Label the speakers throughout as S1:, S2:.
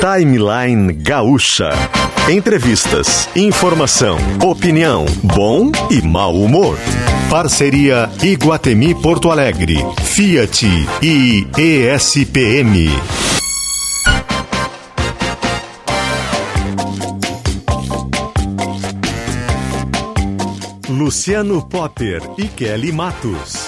S1: Timeline Gaúcha. Entrevistas, informação, opinião, bom e mau humor. Parceria Iguatemi Porto Alegre, Fiat e ESPM. Luciano Potter e Kelly Matos.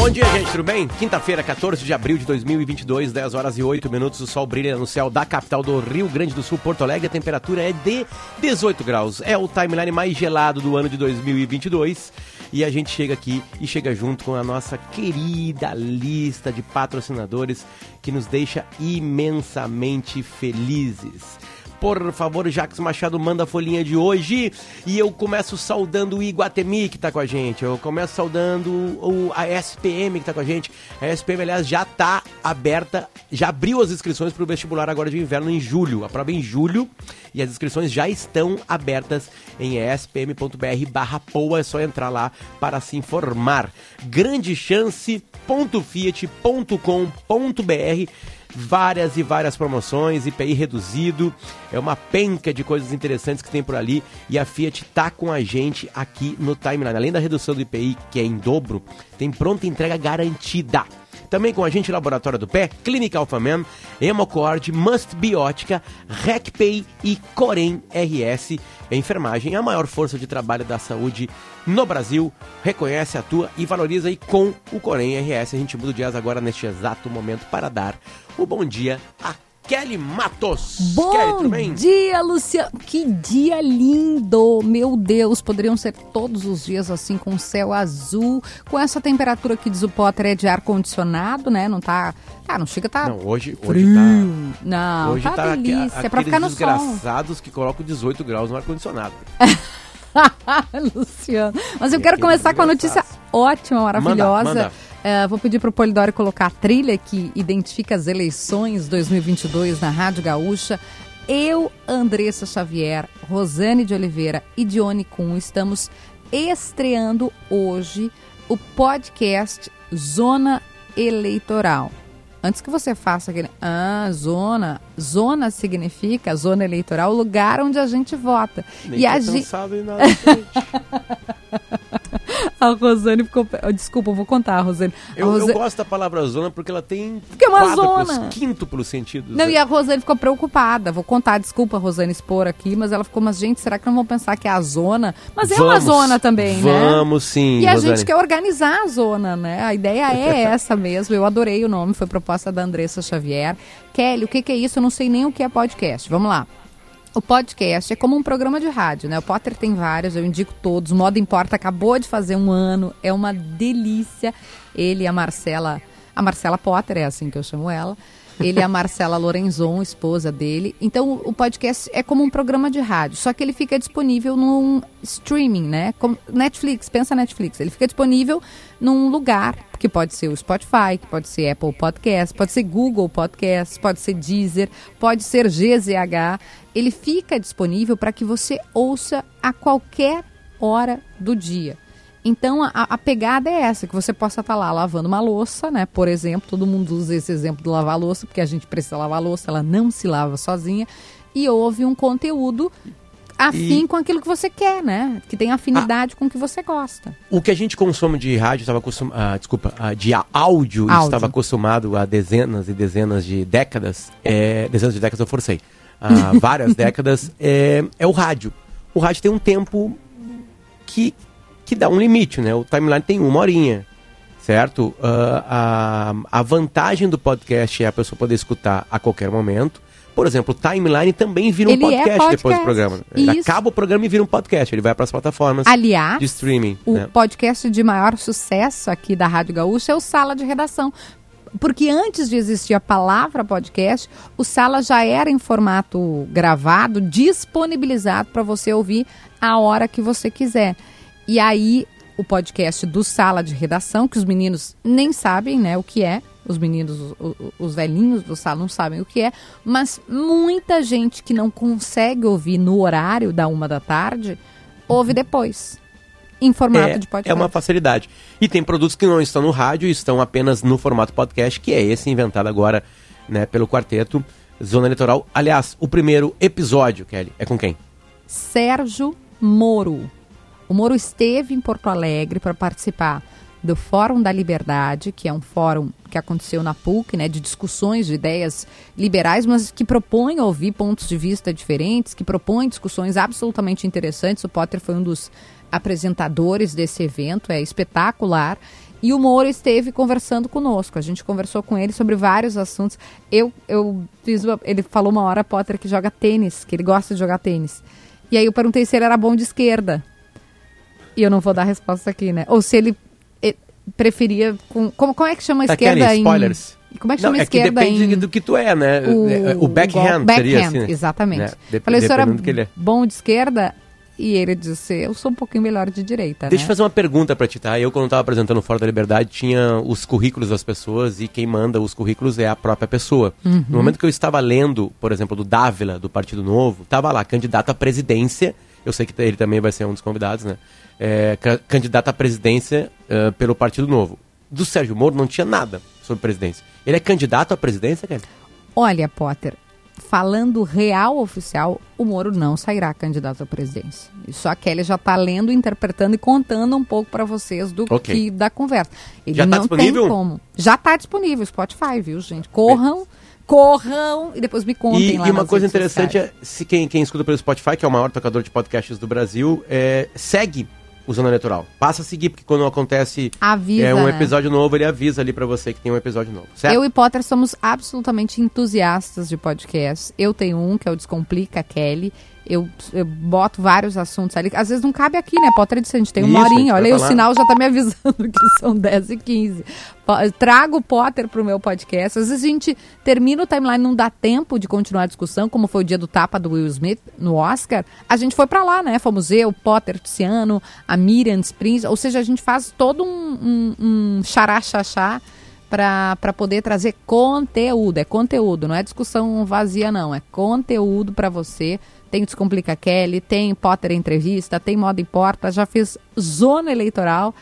S2: Bom dia, gente, tudo bem? Quinta-feira, 14 de abril de 2022, 10 horas e 8 minutos. O sol brilha no céu da capital do Rio Grande do Sul, Porto Alegre. A temperatura é de 18 graus. É o timeline mais gelado do ano de 2022. E a gente chega aqui e chega junto com a nossa querida lista de patrocinadores que nos deixa imensamente felizes. Por favor, Jacques Machado, manda a folhinha de hoje. E eu começo saudando o Iguatemi, que tá com a gente. Eu começo saudando o, a SPM, que tá com a gente. A SPM, aliás, já tá aberta, já abriu as inscrições para o vestibular agora de inverno em julho. A prova é em julho e as inscrições já estão abertas em espm.br POA. É só entrar lá para se informar. Grande chance.fiat.com.br várias e várias promoções, IPI reduzido, é uma penca de coisas interessantes que tem por ali e a Fiat tá com a gente aqui no Timeline. Além da redução do IPI, que é em dobro, tem pronta entrega garantida. Também com a gente Laboratório do Pé, Clínica Alphaman, Hemocord, Must Biótica, RecPay e Corem RS. Enfermagem, a maior força de trabalho da saúde no Brasil, reconhece, atua e valoriza e com o Corem RS a gente muda o dias agora neste exato momento para dar o bom dia a Kelly Matos.
S3: Bom
S2: Kelly, tudo bem?
S3: dia, Luciano. Que dia lindo. Meu Deus, poderiam ser todos os dias assim, com céu azul, com essa temperatura que diz o Potter é de ar-condicionado, né? Não tá... Ah, não chega, tá...
S2: Não, hoje, hoje
S3: frio.
S2: tá...
S3: Não,
S2: Hoje
S3: tá,
S2: tá
S3: delícia. É pra ficar no sol.
S2: desgraçados que colocam 18 graus no ar-condicionado.
S3: Luciano. Mas eu quero começar com uma notícia ótima, maravilhosa.
S2: Manda, manda.
S3: É, vou pedir pro Polidori colocar a trilha que identifica as eleições 2022 na Rádio Gaúcha. Eu, Andressa Xavier, Rosane de Oliveira e Dione Kuhn estamos estreando hoje o podcast Zona Eleitoral. Antes que você faça aquele. Ah, zona. Zona significa, zona eleitoral, lugar onde a gente vota.
S2: Nem
S3: e a gente. A Rosane ficou. Desculpa, eu vou contar, a Rosane. A
S2: Eu, eu
S3: Rosa-
S2: gosto da palavra zona porque ela tem
S3: Porque é uma zona.
S2: quíntuplos sentidos.
S3: Não,
S2: né?
S3: e a Rosane ficou preocupada. Vou contar, desculpa, Rosane, expor aqui, mas ela ficou, mas gente, será que não vão pensar que é a zona? Mas é uma
S2: Vamos,
S3: zona também, né?
S2: Vamos sim,
S3: E a
S2: Rosane.
S3: gente quer organizar a zona, né? A ideia é essa mesmo. Eu adorei o nome, foi proposta da Andressa Xavier. Kelly, o que, que é isso? Eu não sei nem o que é podcast. Vamos lá. O podcast é como um programa de rádio, né? O Potter tem vários, eu indico todos. O Modo Importa acabou de fazer um ano, é uma delícia. Ele e a Marcela, a Marcela Potter, é assim que eu chamo ela. Ele e a Marcela Lorenzon, esposa dele. Então, o podcast é como um programa de rádio, só que ele fica disponível num streaming, né? Como Netflix, pensa Netflix. Ele fica disponível num lugar, que pode ser o Spotify, que pode ser Apple Podcast, pode ser Google Podcast, pode ser Deezer, pode ser GZH. Ele fica disponível para que você ouça a qualquer hora do dia. Então, a, a pegada é essa, que você possa estar lá lavando uma louça, né? Por exemplo, todo mundo usa esse exemplo do lavar louça, porque a gente precisa lavar louça, ela não se lava sozinha, e ouve um conteúdo afim
S2: E-
S3: com aquilo que você quer, né? Que tem afinidade com o que você gosta.
S2: O que a gente consome de rádio estava acostumado. desculpa, ah, de áudio,
S3: Áudio.
S2: estava acostumado há dezenas e dezenas de décadas. É, dezenas de décadas eu forcei. Há várias décadas. É, é o rádio. O rádio tem um tempo que, que dá um limite, né? O timeline tem uma horinha. Certo? Ah, a, a vantagem do podcast é a pessoa poder escutar a qualquer momento. Por exemplo, o timeline também vira um
S3: Ele é
S2: podcast, depois
S3: podcast.
S2: do programa. Ele
S3: Isso.
S2: acaba o programa e vira um podcast. Ele vai para as plataformas
S3: Aliás,
S2: de streaming.
S3: o
S2: né?
S3: podcast de maior sucesso aqui da Rádio Gaúcha é o Sala de Redação. Porque antes de existir a palavra podcast, o Sala já era em formato gravado, disponibilizado para você ouvir a hora que você quiser. E aí, o podcast do Sala de Redação, que os meninos nem sabem né, o que é, os meninos, o- o- os velhinhos do Sala não sabem o que é, mas muita gente que não consegue ouvir no horário da uma da tarde, ouve depois. Em formato
S2: é,
S3: de podcast.
S2: é uma facilidade. E tem produtos que não estão no rádio e estão apenas no formato podcast, que é esse inventado agora né, pelo quarteto. Zona Eleitoral. Aliás, o primeiro episódio, Kelly, é com quem?
S3: Sérgio Moro. O Moro esteve em Porto Alegre para participar do Fórum da Liberdade, que é um fórum que aconteceu na PUC, né, de discussões de ideias liberais, mas que propõe ouvir pontos de vista diferentes, que propõe discussões absolutamente interessantes. O Potter foi um dos apresentadores desse evento, é espetacular. E o Moro esteve conversando conosco. A gente conversou com ele sobre vários assuntos. Eu, eu fiz uma, ele falou uma hora, Potter, que joga tênis, que ele gosta de jogar tênis. E aí eu perguntei se ele era bom de esquerda. E eu não vou dar resposta aqui, né? Ou se ele preferia com como, como é que chama a
S2: Tá,
S3: esquerda em
S2: spoilers.
S3: Como é que
S2: Não,
S3: chama a
S2: é que
S3: esquerda
S2: depende
S3: em
S2: do que tu é, né?
S3: o,
S2: O, backhand, seria
S3: backhand,
S2: assim, né?
S3: exatamente.
S2: Né? Dep-
S3: Falei, o senhor
S2: que ele
S3: é
S2: é.
S3: bom de esquerda? E ele disse, eu sou um pouquinho melhor de direita,
S2: Deixa eu
S3: né?
S2: fazer uma pergunta pra ti, tá? Eu, quando estava apresentando o Fora da Liberdade, tinha os currículos das pessoas e quem manda os currículos é a própria pessoa.
S3: Uhum.
S2: No momento que eu estava lendo, por exemplo, do Dávila, do Partido Novo, tava lá, candidato à presidência. Eu sei que ele também vai ser um dos convidados, né? É, ca- candidato à presidência eh, pelo Partido Novo. Do Sérgio Moro não tinha nada sobre presidência. Ele é candidato à presidência, cara?
S3: Olha, Potter, falando real oficial, o Moro não sairá candidato à presidência. Isso a Kelly já está lendo, interpretando e contando um pouco para vocês do
S2: Ok.
S3: que da conversa. Ele
S2: Já tá
S3: não
S2: disponível?
S3: tem como. Já está disponível, Spotify, viu, gente? Corram, corram e depois me contem
S2: E,
S3: lá
S2: e uma coisa interessante
S3: sociais.
S2: é, se quem, quem escuta pelo Spotify, que é o maior tocador de podcasts do Brasil, é, segue o Zona Eleitoral. Passa a seguir, porque quando acontece
S3: Avisa,
S2: é, um
S3: né?
S2: episódio novo, ele avisa ali pra você que tem um episódio novo. Certo?
S3: Eu e Potter somos absolutamente entusiastas de podcasts. Eu tenho um, que é o Descomplica Kelly. Eu, eu boto vários assuntos ali. Às vezes não cabe aqui, né? Potter disse, a gente tem uma
S2: Isso,
S3: horinha. Olha aí, o
S2: falar.
S3: sinal já tá me avisando que são 10 e 15. Po- Trago o Potter pro meu podcast. Às vezes a gente termina o timeline, não dá tempo de continuar a discussão, como foi o dia do tapa do Will Smith no Oscar. A gente foi pra lá, né? Fomos eu, Potter, Tiziano, a Miriam Springs. Ou seja, a gente faz todo um, um, um xará-xaxá para poder trazer conteúdo. É conteúdo, não é discussão vazia, não. É conteúdo para você. Tem Descomplica Kelly, tem Potter Entrevista, tem Moda Importa. Já fiz Zona Eleitoral,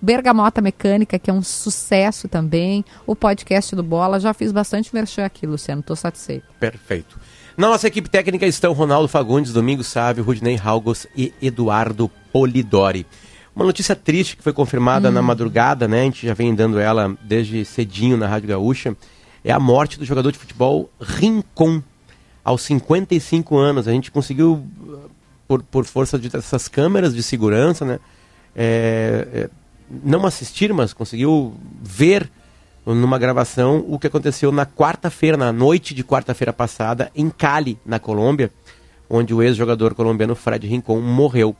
S3: Bergamota Mecânica, que é um sucesso também. O podcast do Bola. Já fiz bastante merchan aqui, Luciano. Tô satisfeito.
S2: Perfeito. Na nossa equipe técnica estão Ronaldo Fagundes, Domingos Sávio, Rudney Halgos e Eduardo Polidori. Uma notícia triste que foi confirmada na madrugada, né? A gente já vem dando ela desde cedinho na Rádio Gaúcha. É a morte do jogador de futebol Rincon, aos 55 anos. A gente conseguiu, por, por força de dessas câmeras de segurança, né? é, é, não assistir, mas conseguiu ver numa gravação o que aconteceu na quarta-feira, na noite de quarta-feira passada, em Cali, na Colômbia, onde o ex-jogador colombiano Fred Rincon morreu.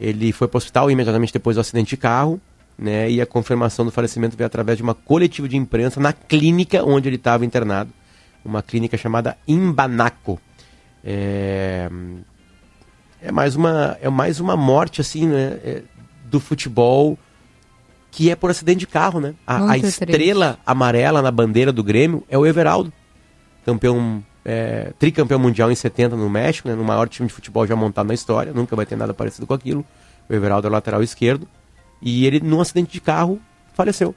S2: Ele foi para o hospital imediatamente depois do acidente de carro, né? E a confirmação do falecimento veio através de uma coletiva de imprensa na clínica onde ele estava internado, uma clínica chamada Imbanaco. É, é mais uma é mais uma morte assim, né? é, do futebol que é por acidente de carro, né? A, a estrela amarela na bandeira do Grêmio é o Everaldo, campeão, é, tricampeão mundial em 70 no México, né? No maior time de futebol já montado na história, nunca vai ter nada parecido com aquilo. O Everaldo é lateral esquerdo e ele num acidente de carro faleceu.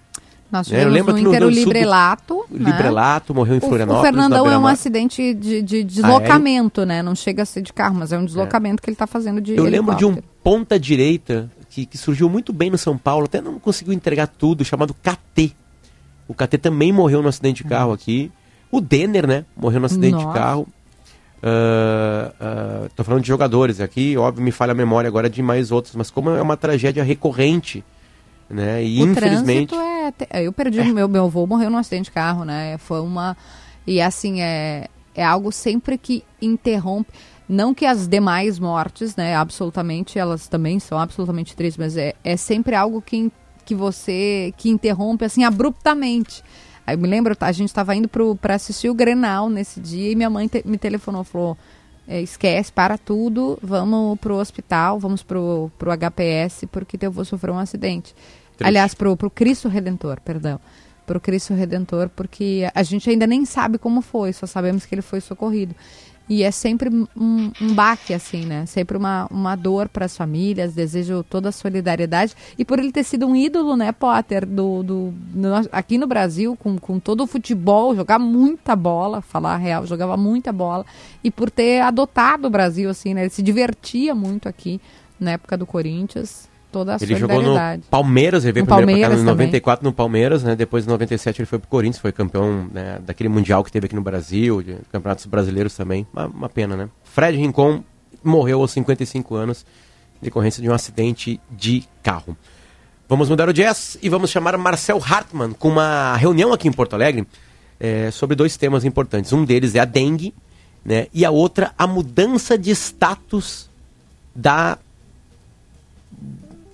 S3: Nós
S2: É, eu
S3: tivemos no
S2: que no
S3: Inter o
S2: Sul
S3: Librelato.
S2: O
S3: né?
S2: Librelato morreu em Florianópolis.
S3: o Fernandão
S2: na
S3: é um acidente de, de deslocamento, né? Não chega a ser de carro, mas é um deslocamento que ele está fazendo de
S2: Eu lembro de um
S3: helicóptero.
S2: ponta direita que, que surgiu muito bem no São Paulo, até não conseguiu entregar tudo, chamado KT. O KT também morreu no acidente de carro aqui. O Denner, né? Morreu no acidente
S3: Nossa.
S2: de carro. Ah, ah, tô falando de jogadores aqui, óbvio, me falha a memória agora de mais outros, mas como é uma tragédia recorrente, né? E
S3: o
S2: infelizmente.
S3: é. te- Eu perdi meu meu avô morreu num acidente de carro, né? Foi uma e assim é é algo sempre que interrompe. Não que as demais mortes, né? Absolutamente, elas também são absolutamente tristes, mas é, é sempre algo que que você que interrompe assim abruptamente. Aí eu me lembro, a gente estava indo para assistir o Grenal nesse dia e minha mãe te- me telefonou, falou: é, esquece, para tudo, vamos pro hospital, vamos pro, pro HPS, porque teu avô sofreu um acidente.
S2: Triste.
S3: Aliás, pro, pro Cristo Redentor, perdão. Pro Cristo Redentor, porque a gente ainda nem sabe como foi, só sabemos que ele foi socorrido. E é sempre um, um baque, assim, né? Sempre uma, uma dor para as famílias. Desejo toda a solidariedade. E por ele ter sido um ídolo, né, Potter, do, do, no, aqui no Brasil, com, com todo o futebol, jogar muita bola, falar a real, jogava muita bola. E por ter adotado o Brasil, assim, né? Ele se divertia muito aqui na época do Corinthians toda a
S2: ele jogou no Palmeiras, ele veio no primeiro pra cá, no 94 no Palmeiras, né? Depois em 97 ele foi pro Corinthians, foi campeão né, daquele mundial que teve aqui no Brasil, de campeonatos brasileiros também. Uma, uma, pena, né? Fred Rincon morreu aos 55 anos, em decorrência de um acidente de carro. Vamos mudar o jazz e vamos chamar Marcel Hartmann com uma reunião aqui em Porto Alegre é, sobre dois temas importantes. Um deles é a dengue, né? E a outra, a mudança de status da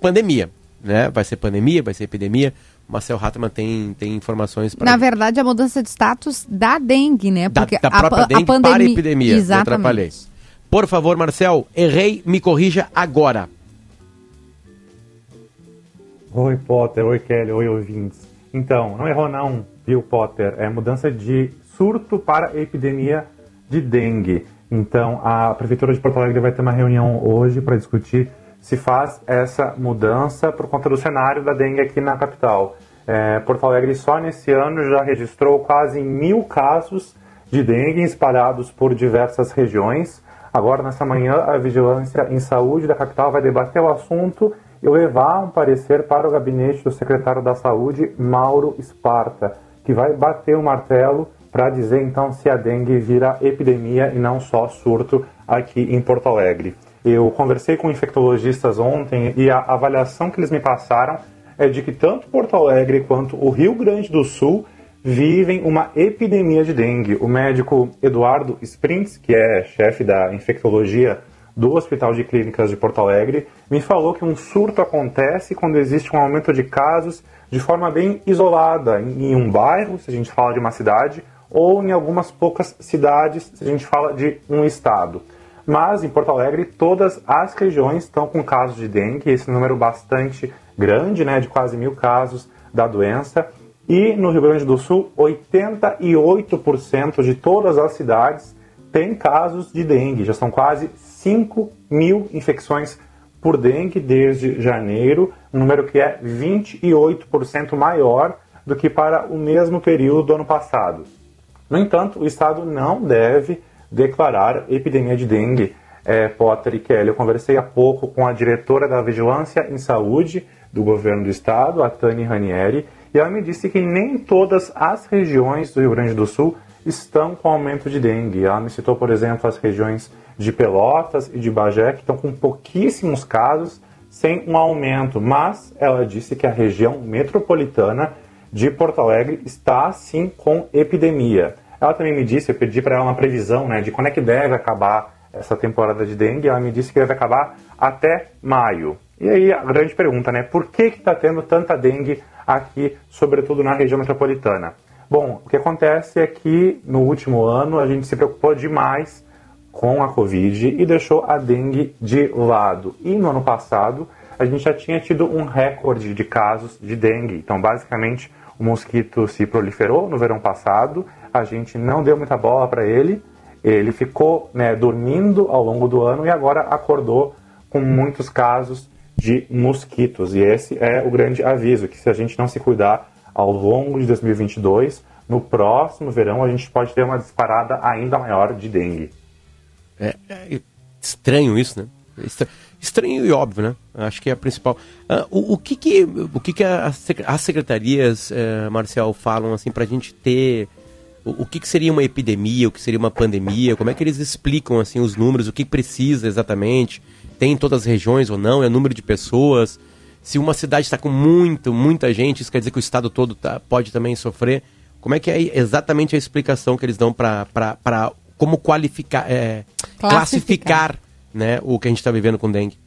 S2: pandemia, né? Vai ser pandemia, vai ser epidemia. O Marcel Hartmann tem, tem informações
S3: para. Na verdade, a mudança de status da dengue, né?
S2: Porque da, da própria a, dengue a pandemia... para a epidemia. Exatamente. Por favor, Marcel, errei, me corrija agora.
S4: Oi, Potter. Oi, Kelly. Oi, ouvintes. Então, não errou não, viu, Potter? É mudança de surto para epidemia de dengue. Então, a Prefeitura de Porto Alegre vai ter uma reunião hoje para discutir se faz essa mudança por conta do cenário da dengue aqui na capital. É, Porto Alegre só nesse ano já registrou quase mil casos de dengue espalhados por diversas regiões. Agora, nessa manhã, a Vigilância em Saúde da capital vai debater o assunto e levar um parecer para o gabinete do secretário da Saúde, Mauro Esparta, que vai bater o martelo para dizer então se a dengue vira epidemia e não só surto aqui em Porto Alegre. Eu conversei com infectologistas ontem e a avaliação que eles me passaram é de que tanto Porto Alegre quanto o Rio Grande do Sul vivem uma epidemia de dengue. O médico Eduardo Sprints, que é chefe da infectologia do Hospital de Clínicas de Porto Alegre, me falou que um surto acontece quando existe um aumento de casos de forma bem isolada, em um bairro, se a gente fala de uma cidade, ou em algumas poucas cidades, se a gente fala de um estado. Mas em Porto Alegre, todas as regiões estão com casos de dengue, esse número bastante grande, né, de quase mil casos da doença. E no Rio Grande do Sul, 88% de todas as cidades têm casos de dengue. Já são quase 5 mil infecções por dengue desde janeiro, um número que é 28% maior do que para o mesmo período do ano passado. No entanto, o Estado não deve declarar epidemia de dengue. É, Potter e Kelly, eu conversei há pouco com a diretora da Vigilância em Saúde do governo do estado, a Tani Ranieri, e ela me disse que nem todas as regiões do Rio Grande do Sul estão com aumento de dengue. Ela me citou, por exemplo, as regiões de Pelotas e de Bagé, que estão com pouquíssimos casos, sem um aumento, mas ela disse que a região metropolitana de Porto Alegre está sim com epidemia. Ela também me disse, eu pedi para ela uma previsão né, de quando é que deve acabar essa temporada de dengue. Ela me disse que deve acabar até maio. E aí a grande pergunta, né? Por que está tendo tanta dengue aqui, sobretudo na região metropolitana? Bom, o que acontece é que no último ano a gente se preocupou demais com a Covid e deixou a dengue de lado. E no ano passado a gente já tinha tido um recorde de casos de dengue. Então, basicamente, o mosquito se proliferou no verão passado a gente não deu muita bola para ele. Ele ficou né, dormindo ao longo do ano e agora acordou com muitos casos de mosquitos. E esse é o grande aviso, que se a gente não se cuidar ao longo de 2022, no próximo verão a gente pode ter uma disparada ainda maior de dengue.
S2: É, é estranho isso, né? Estranho e óbvio, né? Acho que é a principal. Uh, o, o, que que, o que, que as secretarias, uh, Marcel, falam assim para a gente ter o, o que, que, seria uma epidemia, o que seria uma pandemia, como é que eles explicam assim os números, o que precisa exatamente, tem em todas as regiões ou não, é o número de pessoas, se uma cidade está com muito, muita gente, isso quer dizer que o estado todo tá, pode também sofrer. Como é que é exatamente a explicação que eles dão para como qualificar, é, classificar, classificar né, o que a gente está vivendo com dengue?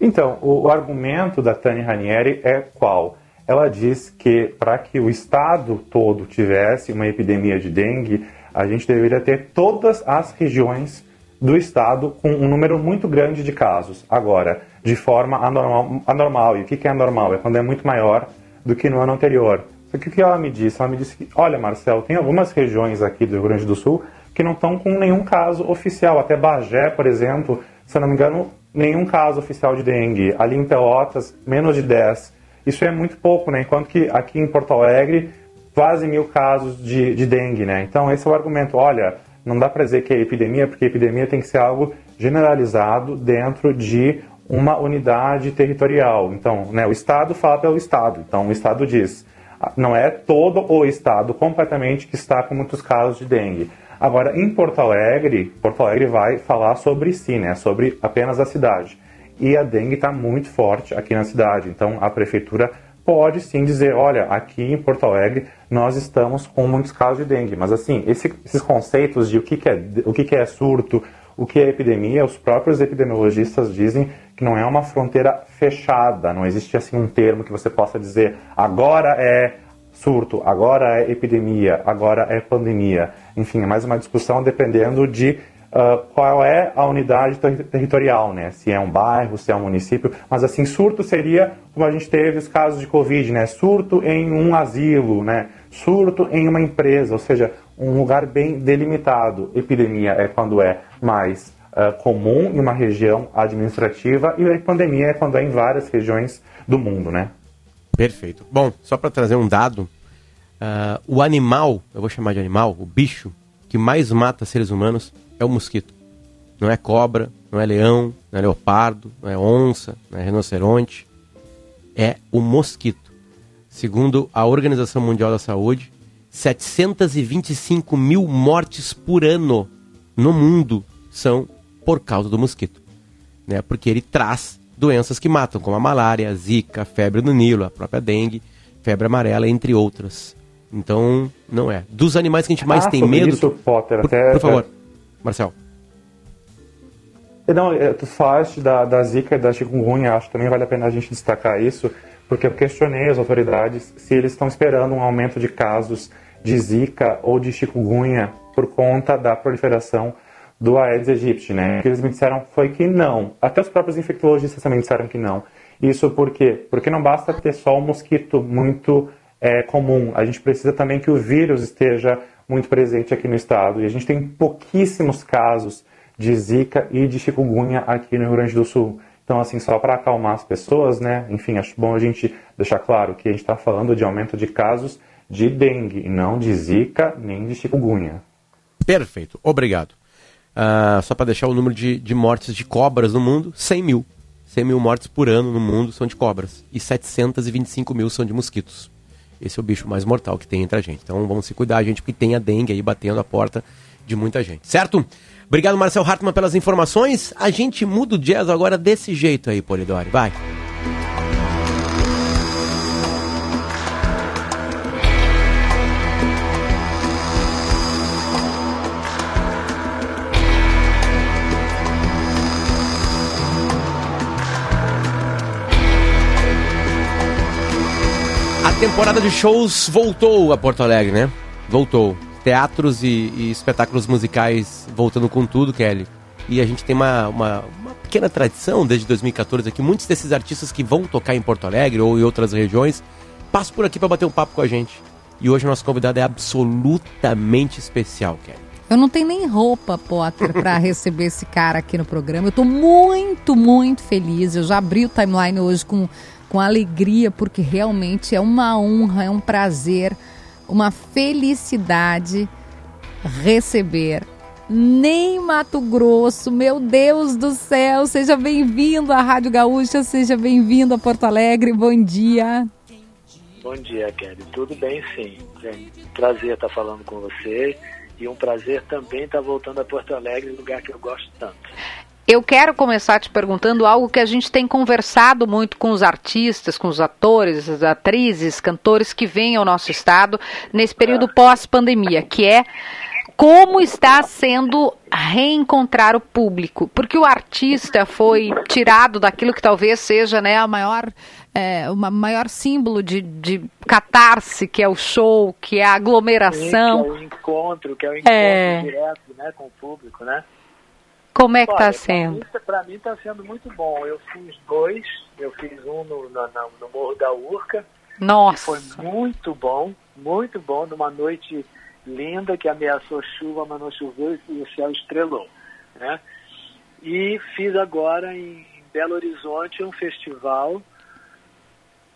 S4: Então, o, o argumento da Tani Ranieri é qual? Ela diz que para que o estado todo tivesse uma epidemia de dengue, a gente deveria ter todas as regiões do estado com um número muito grande de casos. Agora, de forma anormal. anormal. E o que é anormal? É quando é muito maior do que no ano anterior. Só que o que ela me disse? Ela me disse que, olha, Marcelo, tem algumas regiões aqui do Rio Grande do Sul que não estão com nenhum caso oficial. Até Bagé, por exemplo, se eu não me engano, nenhum caso oficial de dengue. Ali em Pelotas, menos de 10. Isso é muito pouco, né? Enquanto que aqui em Porto Alegre, quase mil casos de, de dengue, né? Então esse é o argumento. Olha, não dá para dizer que é epidemia, porque epidemia tem que ser algo generalizado dentro de uma unidade territorial. Então, né, o Estado fala pelo Estado. Então, o Estado diz, não é todo o Estado completamente que está com muitos casos de dengue. Agora, em Porto Alegre, Porto Alegre vai falar sobre si, né, sobre apenas a cidade. E a dengue está muito forte aqui na cidade. Então, a prefeitura pode sim dizer, olha, aqui em Porto Alegre nós estamos com muitos casos de dengue. Mas assim, esse, esses conceitos de o que, que é, o que, que é surto, o que é epidemia, os próprios epidemiologistas dizem que não é uma fronteira fechada, não existe assim um termo que você possa dizer agora é surto, agora é epidemia, agora é pandemia. Enfim, é mais uma discussão dependendo de uh, qual é a unidade ter territorial, né? Se é um bairro, se é um município. Mas assim, surto seria como a gente teve os casos de Covid, né? Surto em um asilo, né? Surto em uma empresa, ou seja, um lugar bem delimitado. Epidemia é quando é mais uh, comum em uma região administrativa e pandemia é quando é em várias regiões do mundo, né?
S2: Perfeito. Bom, só para trazer um dado, uh, o animal, eu vou chamar de animal, o bicho que mais mata seres humanos é o mosquito. Não é cobra, não é leão, não é leopardo, não é onça, não é rinoceronte. É o mosquito. Segundo a Organização Mundial da Saúde, 725 mil mortes por ano no mundo são por causa do mosquito. Né? Porque ele traz doenças que matam, como a malária, a zika, a febre no Nilo, a própria dengue, febre amarela, entre outras. Então, não é. Dos animais que a gente mais ah, tem medo.
S4: Isso, Potter,
S2: por,
S4: até,
S2: por favor. Marcel.
S4: Não, é, tu falaste da, da zika e da chikungunya, acho que também vale a pena a gente destacar isso, porque eu questionei as autoridades se eles estão esperando um aumento de casos de zika ou de chikungunya por conta da proliferação do Aedes aegypti, né? O que eles me disseram foi que não. Até os próprios infectologistas também disseram que não. Isso por quê? Porque não basta ter só um mosquito muito é, comum. A gente precisa também que o vírus esteja muito presente aqui no estado. E a gente tem pouquíssimos casos de Zika e de chikungunya aqui no Rio Grande do Sul. Então, assim, só para acalmar as pessoas, né? Enfim, acho bom a gente deixar claro que a gente está falando de aumento de casos de dengue, não de zika nem de chikungunya.
S2: Perfeito, obrigado. Uh, só para deixar o número de, de mortes de cobras no mundo, 100 mil. 100 mil mortes por ano no mundo são de cobras. E 725 mil são de mosquitos. Esse é o bicho mais mortal que tem entre a gente. Então vamos se cuidar, gente, porque tem a dengue aí batendo a porta de muita gente, certo? Obrigado, Marcel Hartmann, pelas informações. A gente muda o jazz agora desse jeito aí, Polidori. Vai. Temporada de shows voltou a Porto Alegre, né? Voltou. Teatros e, e espetáculos musicais voltando com tudo, Kelly. E a gente tem uma, uma, uma, pequena tradição desde 2014 aqui. Muitos desses artistas que vão tocar em Porto Alegre ou em outras regiões passam por aqui para bater um papo com a gente. E hoje o nosso convidado é absolutamente especial, Kelly.
S3: Eu não tenho nem roupa, Potter, para receber esse cara aqui no programa. Eu tô muito, muito feliz. Eu já abri o timeline hoje com com alegria, porque realmente é uma honra, é um prazer, uma felicidade receber nem Mato Grosso, meu Deus do céu, seja bem-vindo à Rádio Gaúcha, seja bem-vindo a Porto Alegre, bom dia.
S5: Bom dia, Kelly, tudo bem sim, é um prazer estar falando com você e um prazer também estar voltando a Porto Alegre, lugar que eu gosto tanto.
S3: Eu quero começar te perguntando algo que a gente tem conversado muito com os artistas, com os atores, as atrizes, cantores que vêm ao nosso estado nesse período pós-pandemia, que é como está sendo reencontrar o público, porque o artista foi tirado daquilo que talvez seja né, a maior, é, uma maior símbolo de, de catarse, que é o show, que é a aglomeração.
S5: Sim, que é o encontro, que é o encontro é... direto né, com o público, né?
S3: Como é que está sendo?
S5: Para mim está sendo muito bom. Eu fiz dois, eu fiz um no, no, no Morro da Urca
S3: Nossa!
S5: Foi muito bom, muito bom, numa noite linda que ameaçou chuva, mas não choveu e o céu estrelou. Né? E fiz agora em Belo Horizonte um festival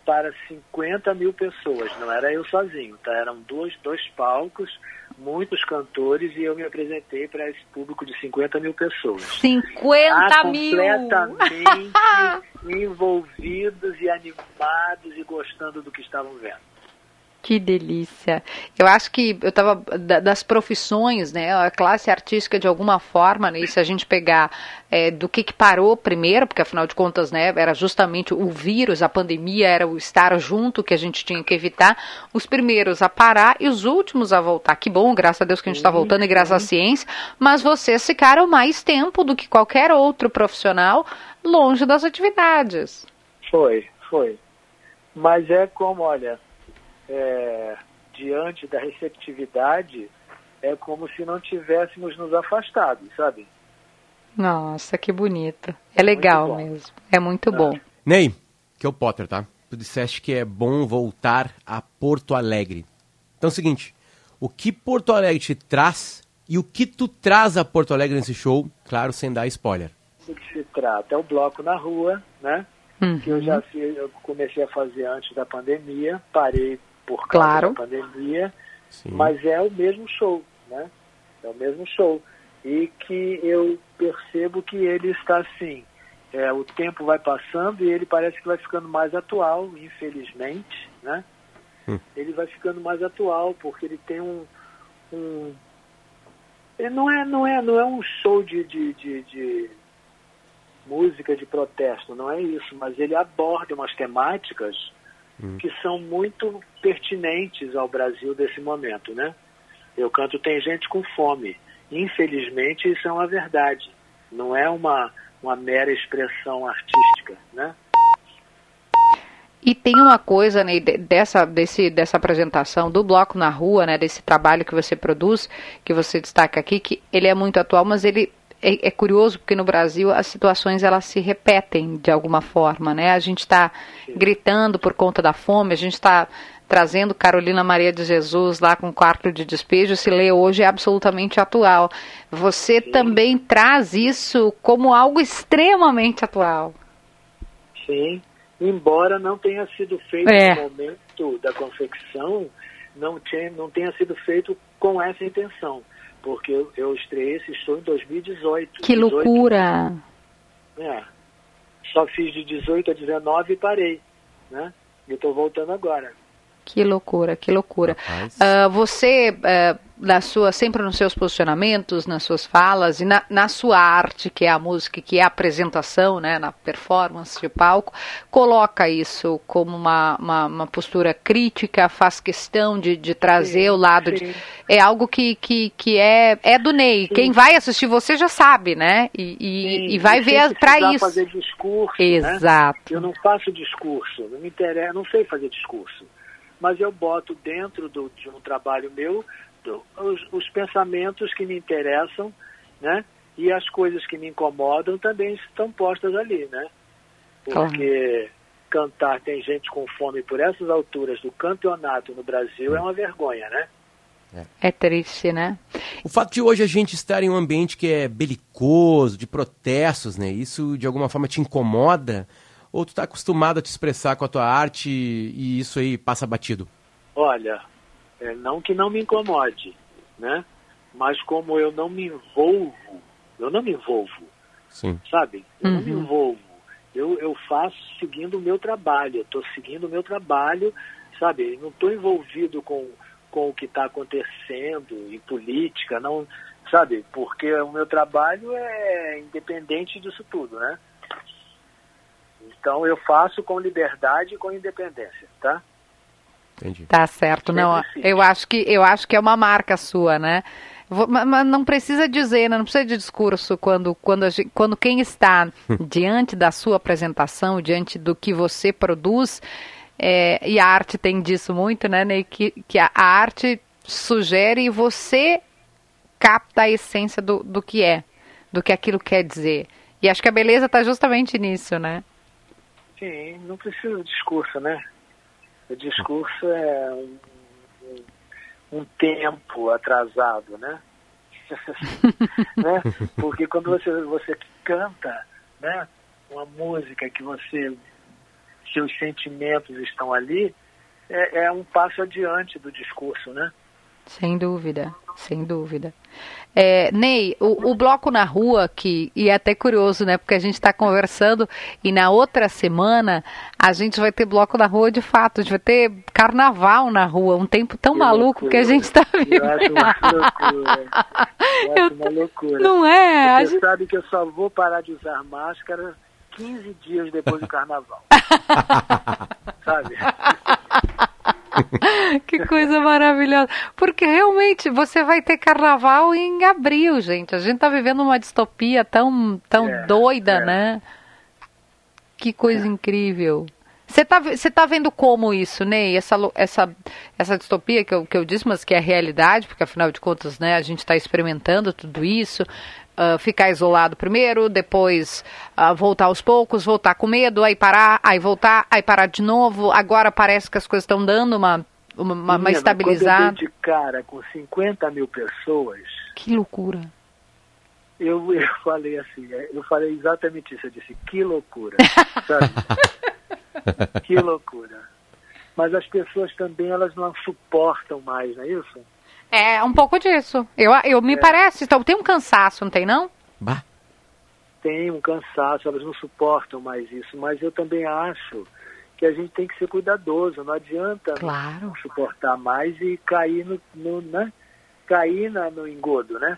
S5: para 50 mil pessoas. Não era eu sozinho, tá? Eram dois, dois palcos, muitos cantores e eu me apresentei para esse público de 50 mil pessoas.
S3: 50 ah, mil!
S5: Completamente envolvidos e animados e gostando do que estavam vendo.
S3: Que delícia. Eu acho que eu estava das profissões, né? A classe artística de alguma forma, né? E se a gente pegar é, do que, que parou primeiro, porque afinal de contas, né? Era justamente o vírus, a pandemia, era o estar junto que a gente tinha que evitar. Os primeiros a parar e os últimos a voltar. Que bom, graças a Deus que a gente está voltando e graças à ciência. Mas vocês ficaram mais tempo do que qualquer outro profissional longe das atividades.
S5: Foi, foi. Mas é como, olha, é, diante da receptividade, é como se não tivéssemos nos afastado, sabe?
S3: Nossa, que bonito. É, legal mesmo. É muito é. bom.
S2: Ney, que é o Potter, tá? Tu disseste que é bom voltar a Porto Alegre. Então é o seguinte, o que Porto Alegre te traz e o que tu traz a Porto Alegre nesse show, claro, sem dar spoiler.
S5: Do que se trata é o bloco na rua, né? Uhum. Que eu já fiz, eu comecei a fazer antes da pandemia, parei por causa claro. da pandemia, Sim. mas é o mesmo show, né? É o mesmo show. E que eu percebo que ele está assim, é, o tempo vai passando e ele parece que vai ficando mais atual, infelizmente, né? Hum. Ele vai ficando mais atual porque ele tem um, um ele não é não é não é um show de, de, de, de música de protesto, não é isso, mas ele aborda umas temáticas Hum. que são muito pertinentes ao Brasil desse momento, né? Eu canto Tem Gente com Fome. Infelizmente, isso é uma verdade. Não é uma, uma mera expressão artística, né?
S3: E tem uma coisa né, dessa, desse, dessa apresentação do Bloco na Rua, né, desse trabalho que você produz, que você destaca aqui, que ele é muito atual, mas ele é, é, curioso porque no Brasil as situações elas se repetem de alguma forma, né? A gente está gritando por conta da fome, a gente está trazendo Carolina Maria de Jesus lá com o quarto de despejo, se lê hoje é absolutamente atual. Você Sim. também traz isso como algo extremamente atual.
S5: Sim, embora não tenha sido feito é. no momento da confecção, não, tinha, não tenha sido feito com essa intenção porque eu, eu estreiei esse show em 2018.
S3: Que 18, loucura!
S5: É. Só fiz de 18 a 19 e parei, né? E estou voltando agora.
S3: Que loucura, que loucura. Uh, você, uh, na sua, sempre nos seus posicionamentos, nas suas falas e na, na, sua arte, que é a música, que é a apresentação, né, na performance de palco, coloca isso como uma, uma, uma postura crítica, faz questão de, de trazer sim, o lado sim. de. É algo que, que, que é, é do Ney. Sim. Quem vai assistir você já sabe, né? E, e, e vai ver para isso.
S5: fazer discurso.
S3: Né? Exato.
S5: Né? Eu não faço discurso, não me interessa, não sei fazer discurso mas eu boto dentro do, de um trabalho meu os, os, pensamentos que me interessam, né? E as coisas que me incomodam também estão postas ali, né? Porque cantar tem gente com fome por essas alturas do campeonato no Brasil é uma vergonha, né?
S3: É triste, né?
S2: O fato de hoje a gente estar em um ambiente que é belicoso, de protestos, né? Isso de alguma forma te incomoda? Ou tu está acostumado a te expressar com a tua arte e isso aí passa batido?
S5: Olha, é, não que não me incomode, né? Mas como eu não me envolvo, eu não me envolvo, Sim. sabe? Eu uhum. não me uhum. envolvo. Eu, eu faço seguindo o meu trabalho, eu estou seguindo o meu trabalho, sabe? Não estou envolvido com, com o que está acontecendo em política, não, sabe? Porque o meu trabalho é independente disso tudo, né? Então eu faço com liberdade e com independência, tá?
S3: Entendi. Tá certo, não. Eu acho que eu acho que é uma marca sua, né? Mas não precisa dizer, né? não precisa de discurso quando, quando, gente, quando quem está diante da sua apresentação, diante do que você produz, é, e a arte tem disso muito, né, Ney? Que, que a, a arte sugere e você capta a essência do, do que é, do que aquilo quer dizer. E acho que a beleza está justamente nisso, né?
S5: Sim, não precisa de discurso, né? O discurso é um, um, tempo atrasado, né? né? Porque quando você, você canta né, uma música que você seus sentimentos estão ali, é, é um passo adiante do discurso, né?
S3: Sem dúvida, sem dúvida. É, Ney, o, o, bloco na rua, que e é até curioso, né? Porque a gente está conversando e na outra semana a gente vai ter bloco na rua de fato, a gente vai ter carnaval na rua, um tempo tão maluco loucura. que a gente está vivendo. Eu acho uma loucura.
S5: Eu acho uma loucura.
S3: Não é?
S5: Você gente... sabe que eu só vou parar de usar máscara 15 dias depois do carnaval. sabe?
S3: que coisa maravilhosa. Porque realmente você vai ter carnaval em abril, gente. A gente tá vivendo uma distopia tão, tão é, doida, é. né? Que coisa é. incrível. Você tá, você tá vendo como isso, Ney? Essa, essa, essa distopia que eu, que eu disse, mas que é a realidade, porque afinal de contas, né, a gente está experimentando tudo isso. Uh, ficar isolado primeiro, depois uh, voltar aos poucos, voltar com medo, aí parar, aí voltar, aí parar de novo. Agora parece que as coisas estão dando uma, uma, uma, uma estabilizada.
S5: Quando eu de cara com 50 mil pessoas.
S3: Que loucura.
S5: Eu, eu falei assim, é, eu falei exatamente isso. Eu disse, que loucura. sabe? que loucura. Mas as pessoas também, elas não suportam mais, não é isso?
S3: É um pouco disso. Eu, eu me é. parece. Então, tem um cansaço, não tem não?
S2: Bah.
S5: Tem um cansaço, elas não suportam mais isso. Mas eu também acho que a gente tem que ser cuidadoso. Não adianta
S3: claro.
S5: suportar mais e cair no, no né? cair na, no engodo, né?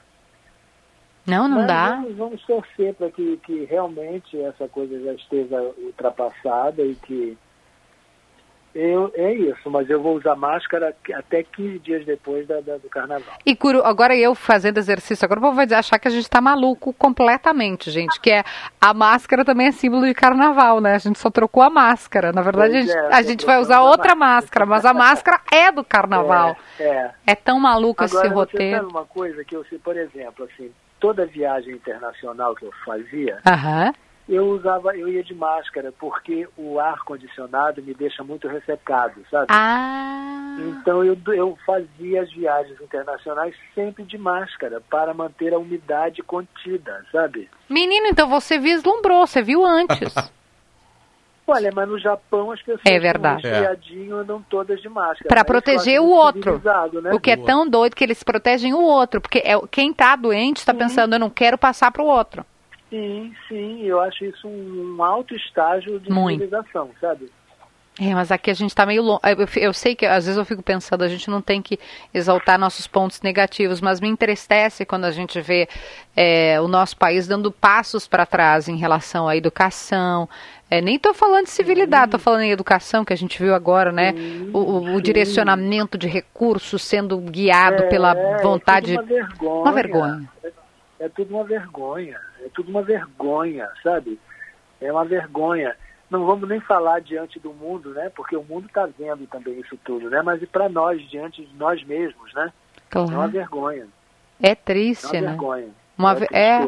S3: Não, não
S5: Mas
S3: dá.
S5: Vamos, vamos torcer para que, que realmente essa coisa já esteja ultrapassada e que eu, é isso, mas eu vou usar máscara até 15 dias depois da, da, do carnaval.
S3: E Curo, agora eu fazendo exercício, agora o povo vai achar que a gente está maluco completamente, gente, que é a máscara também é símbolo de carnaval, né? A gente só trocou a máscara. Na verdade, a gente, é, a gente vai usar outra máscara, mas a máscara é do carnaval. É, é. é tão maluco agora, esse roteiro.
S5: Sabe uma coisa que eu sei, por exemplo, assim, toda viagem internacional que eu fazia,
S3: Aham
S5: eu usava, eu ia de máscara, porque o ar condicionado me deixa muito ressecado, sabe?
S3: Ah.
S5: Então eu, eu fazia as viagens internacionais sempre de máscara, para manter a umidade contida, sabe?
S3: Menino, então você vislumbrou, você viu antes.
S5: Olha, mas no Japão as pessoas
S3: é verdade.
S5: resfriadinho andam todas de máscara.
S3: Para proteger o outro. Né? O que é tão doido que eles protegem o outro, porque é, quem está doente está pensando, eu não quero passar para o outro.
S5: Sim, sim, eu acho isso um alto estágio de Muito. civilização, sabe?
S3: É, mas aqui a gente está meio longe. Eu, eu, sei que às vezes eu fico pensando, a gente não tem que exaltar nossos pontos negativos, mas me entristece quando a gente vê é, o nosso país dando passos para trás em relação à educação. É, nem estou falando de civilidade, estou falando em educação, que a gente viu agora, né? o, o, o, direcionamento de recursos sendo guiado é, pela vontade.
S5: É uma vergonha. Uma vergonha. É, é tudo uma vergonha. É tudo uma vergonha, sabe? É uma vergonha. Não vamos nem falar diante do mundo, né? Porque o mundo está vendo também isso tudo, né? Mas e para nós, diante de nós mesmos, né? Claro. É uma vergonha.
S3: É triste, é uma
S5: né? Vergonha.
S3: Uma, é,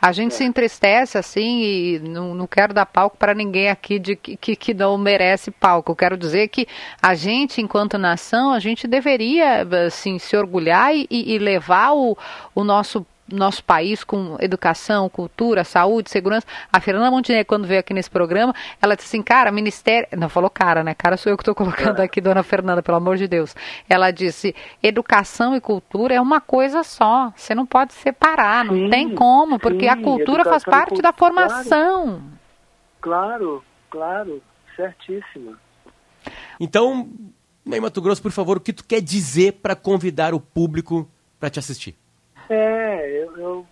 S3: a gente é. se entristece assim e não, não quero dar palco para ninguém aqui de que, que não merece palco. Eu quero dizer que a gente, enquanto nação, a gente deveria assim, se orgulhar e, e levar o, o nosso nosso país com educação, cultura, saúde, segurança. A Fernanda Montenegro, quando veio aqui nesse programa, ela disse assim, cara, ministério. Não falou cara, né? Cara sou eu que estou colocando é. aqui, dona Fernanda, pelo amor de Deus. Ela disse: educação e cultura é uma coisa só. Você não pode separar, não sim, tem como, porque sim, a cultura faz parte da formação.
S5: Claro, claro, certíssimo.
S2: Então, Ney Mato Grosso, por favor, o que tu quer dizer para convidar o público para te assistir?
S5: É, eu, eu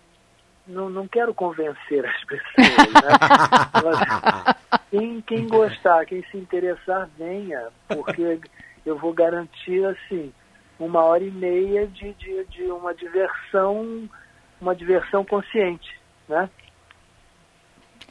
S5: não, não quero convencer as pessoas, né? quem, quem gostar, quem se interessar, venha, porque eu vou garantir, assim, uma hora e meia de, de, de uma diversão, uma diversão consciente, né?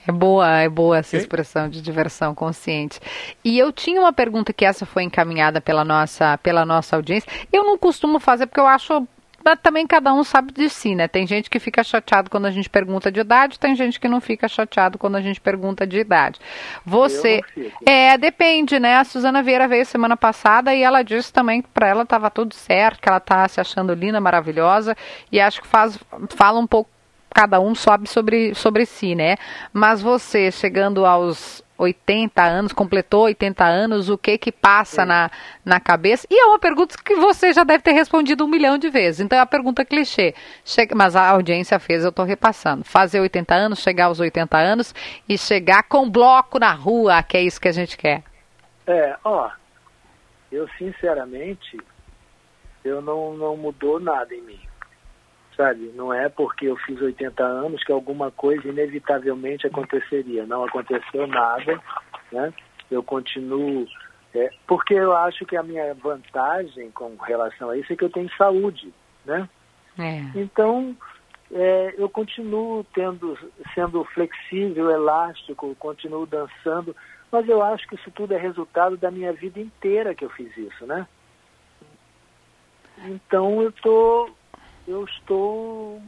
S3: É boa, é boa essa expressão de diversão consciente. E eu tinha uma pergunta que essa foi encaminhada pela nossa, pela nossa audiência. Eu não costumo fazer porque eu acho mas também cada um sabe de si, né? Tem gente que fica chateado quando a gente pergunta de idade, tem gente que não fica chateado quando a gente pergunta de idade. Você. É, depende, né? A Suzana Vieira veio semana passada e ela disse também que para ela estava tudo certo, que ela tá se achando linda, maravilhosa, e acho que faz, fala um pouco cada um sobe sobre, sobre si, né? Mas você chegando aos 80 anos, completou 80 anos, o que que passa na, na cabeça? E é uma pergunta que você já deve ter respondido um milhão de vezes. Então é a pergunta clichê. Chega, mas a audiência fez, eu estou repassando. Fazer 80 anos, chegar aos 80 anos e chegar com bloco na rua, que é isso que a gente quer.
S5: É, ó, eu sinceramente, eu não, não mudou nada em mim sabe? Não é porque eu fiz 80 anos que alguma coisa inevitavelmente aconteceria. Não aconteceu nada, né? Eu continuo, é, porque eu acho que a minha vantagem com relação a isso é que eu tenho saúde, né? É. Então, é, eu continuo tendo, sendo flexível, elástico, continuo dançando, mas eu acho que isso tudo é resultado da minha vida inteira que eu fiz isso, né? Então eu estou eu estou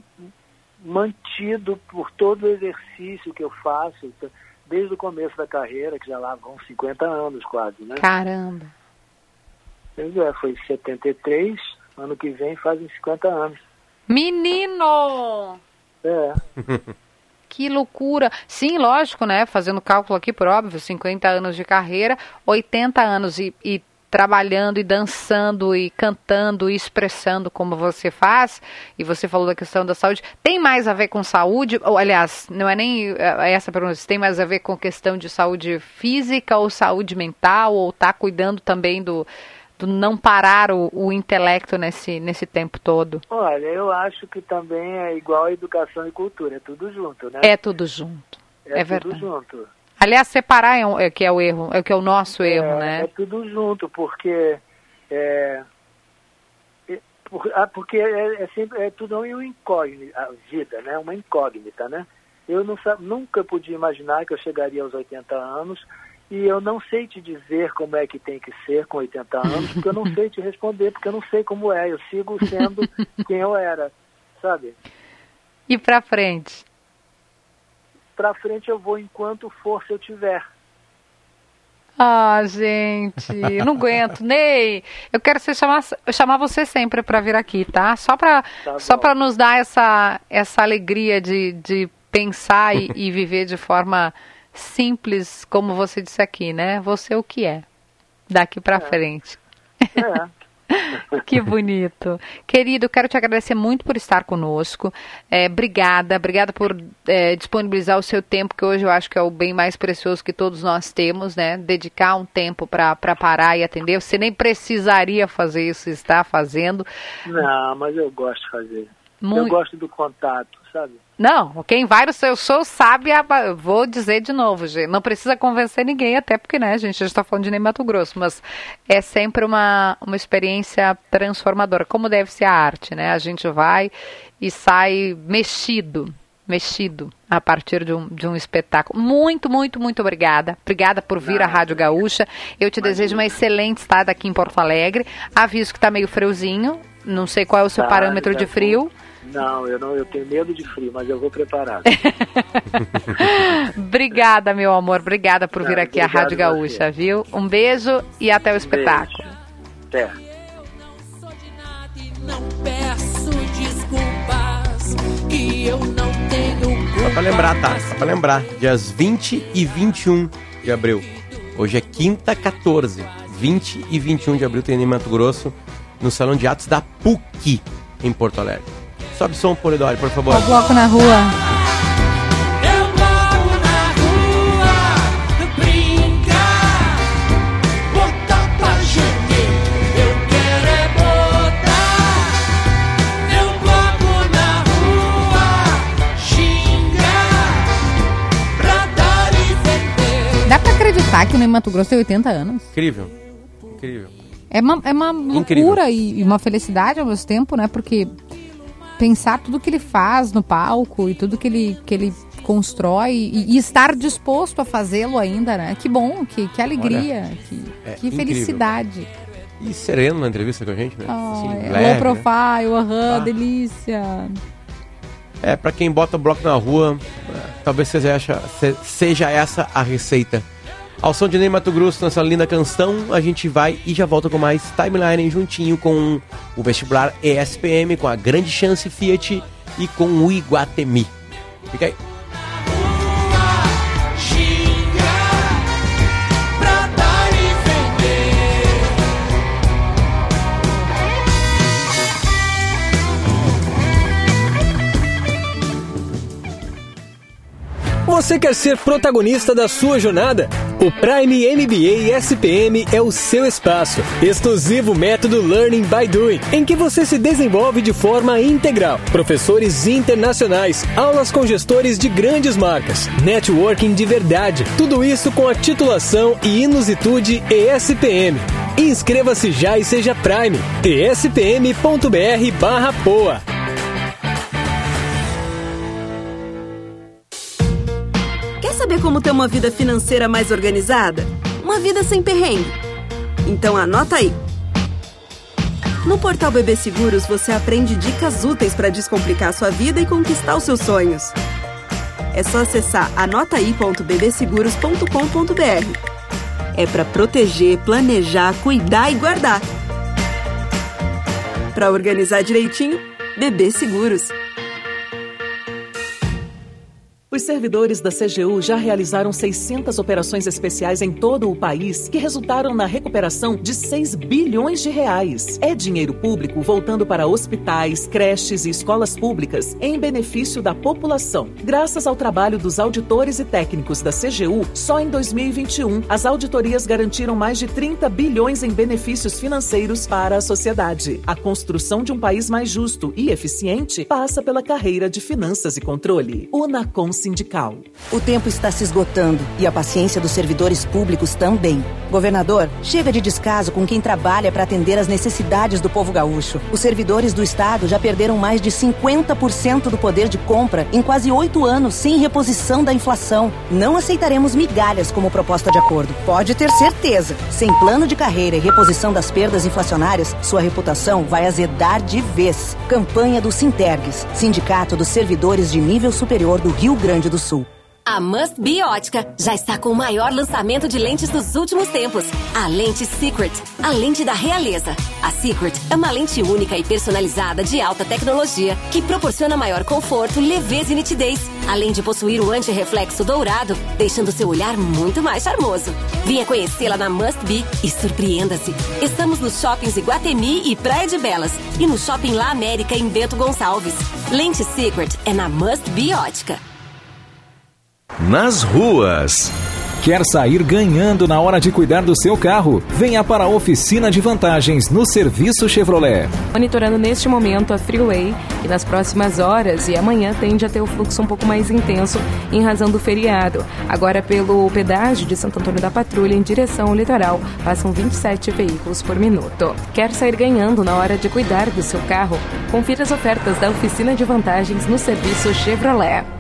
S5: mantido por todo o exercício que eu faço, desde o começo da carreira, que já lá vão 50 anos quase, né?
S3: Caramba!
S5: Pois é, foi 73, ano que vem fazem 50 anos.
S3: Menino!
S5: É.
S3: que loucura. Sim, lógico, né? Fazendo cálculo aqui, por óbvio, 50 anos de carreira, 80 anos e, e trabalhando e dançando e cantando e expressando como você faz, e você falou da questão da saúde, tem mais a ver com saúde? Ou, aliás, não é nem é essa pergunta, se tem mais a ver com questão de saúde física ou saúde mental, ou tá cuidando também do, do não parar o, o intelecto nesse, nesse tempo todo?
S5: Olha, eu acho que também é igual a educação e cultura, é tudo junto, né?
S3: É tudo junto. É,
S5: é
S3: tudo
S5: verdade. junto.
S3: Aliás, separar é, um, é, que é o erro, é que é o nosso
S5: é,
S3: erro, né?
S5: É tudo junto, porque é, é por, ah, porque é, é, sempre é tudo uma incógnita, a vida, né? Uma incógnita, né? Eu não, nunca podia imaginar que eu chegaria aos 80 anos e eu não sei te dizer como é que tem que ser com 80 anos, porque eu não sei te responder, porque eu não sei como é. Eu sigo sendo quem eu era, sabe?
S3: E para frente?
S5: Para frente eu vou enquanto força eu tiver.
S3: Ah, gente, eu não aguento. Ney, eu quero você chamar, chamar você sempre para vir aqui, tá? Só para tá só para nos dar essa, essa alegria de, de pensar e, e viver de forma simples, como você disse aqui, né? Você é o que é, daqui para é. frente.
S5: É.
S3: que bonito. Querido, quero te agradecer muito por estar conosco. É, obrigada, obrigada por é, disponibilizar o seu tempo, que hoje eu acho que é o bem mais precioso que todos nós temos, né? Dedicar um tempo para parar e atender. Você nem precisaria fazer isso, está fazendo.
S5: Não, mas eu gosto de fazer. Muito... Eu gosto do contato, sabe?
S3: Não, quem vai no seu show sabe, a... vou dizer de novo, gente, não precisa convencer ninguém, até porque, né, a gente já está falando de nem Mato Grosso, mas é sempre uma, uma experiência transformadora, como deve ser a arte, né? A gente vai e sai mexido, mexido a partir de um, de um espetáculo. Muito, muito, muito obrigada. Obrigada por vir à Rádio Gaúcha. Eu te desejo uma excelente estada aqui em Porto Alegre. Aviso que está meio friozinho, não sei qual é o seu tá, parâmetro de frio.
S5: Não, eu não, eu tenho medo de frio, mas eu vou preparado.
S3: Obrigada, meu amor. Obrigada por vir aqui à Rádio Gaúcha, viu? Um beijo e até o espetáculo.
S5: Até.
S2: Não peço desculpas que eu não tenho Só pra lembrar, tá? Só pra lembrar. Dias 20 e 21 de abril. Hoje é quinta, 14. 20 e 21 de abril tem em Mato Grosso, no Salão de Atos da PUC, em Porto Alegre. Sobe som, Polidori, por favor.
S3: O bloco na rua. Dá pra acreditar que o Mato Grosso tem 80 anos?
S2: Incrível. Incrível.
S3: É uma, é uma loucura e, e, uma felicidade ao mesmo tempo, né? Porque pensar tudo que ele faz no palco e tudo que ele, que ele constrói e, e estar disposto a fazê-lo ainda, né? Que bom, que, que alegria, Olha, que, é que felicidade.
S2: E sereno na entrevista com a gente, né?
S3: Oh, assim, é leve, low né? profile, aham, né? ah. delícia.
S2: É, pra quem bota bloco na rua, talvez seja seja essa a receita. Ao som de Ney Mato Grosso, nessa linda canção, a gente vai e já volta com mais timeline juntinho com o vestibular ESPM, com a grande chance Fiat e com o Iguatemi. Fica aí.
S6: Você quer ser protagonista da sua jornada? O Prime MBA SPM é o seu espaço. Exclusivo método Learning by Doing, em que você se desenvolve de forma integral. Professores internacionais, aulas com gestores de grandes marcas, networking de verdade. Tudo isso com a titulação e inusitude ESPM. Inscreva-se já e seja Prime. espm.br/poa.
S7: saber como ter uma vida financeira mais organizada? Uma vida sem perrengue? Então anota aí. No portal BB Seguros você aprende dicas úteis para descomplicar sua vida e conquistar os seus sonhos. É só acessar anotaí.bbseguros.com.br. É para proteger, planejar, cuidar e guardar. Para organizar direitinho, BB Seguros.
S8: Os servidores da CGU já realizaram 600 operações especiais em todo o país que resultaram na recuperação de 6 bilhões de reais. É dinheiro público voltando para hospitais, creches e escolas públicas em benefício da população. Graças ao trabalho dos auditores e técnicos da CGU, só em 2021 as auditorias garantiram mais de 30 bilhões em benefícios financeiros para a sociedade. A construção de um país mais justo e eficiente passa pela carreira de finanças e controle. Unacons sindical.
S9: O tempo está se esgotando e a paciência dos servidores públicos também. Governador, chega de descaso com quem trabalha para atender as necessidades do povo gaúcho. Os servidores do Estado já perderam mais de 50% do poder de compra em quase oito anos sem reposição da inflação. Não aceitaremos migalhas como proposta de acordo. Pode ter certeza. Sem plano de carreira e reposição das perdas inflacionárias, sua reputação vai azedar de vez. Campanha do Sintergues, Sindicato dos Servidores de Nível Superior do Rio Grande Grande do Sul.
S10: A Must Be Ótica já está com o maior lançamento de lentes dos últimos tempos. A lente Secret, a lente da realeza. A Secret é uma lente única e personalizada de alta tecnologia que proporciona maior conforto, leveza e nitidez, além de possuir o anti-reflexo dourado, deixando seu olhar muito mais charmoso. Venha conhecê-la na Must Be e surpreenda-se. Estamos nos shoppings Iguatemi e Praia de Belas e no Shopping La América em Bento Gonçalves. Lente Secret é na Must Be Ótica
S1: nas ruas.
S11: Quer sair ganhando na hora de cuidar do seu carro? Venha para a oficina de vantagens no serviço Chevrolet.
S12: Monitorando neste momento a Freeway, que nas próximas horas e amanhã tende a ter o fluxo um pouco mais intenso em razão do feriado. Agora, pelo pedágio de Santo Antônio da Patrulha em direção ao litoral, passam 27 veículos por minuto. Quer sair ganhando na hora de cuidar do seu carro? Confira as ofertas da oficina de vantagens no serviço Chevrolet.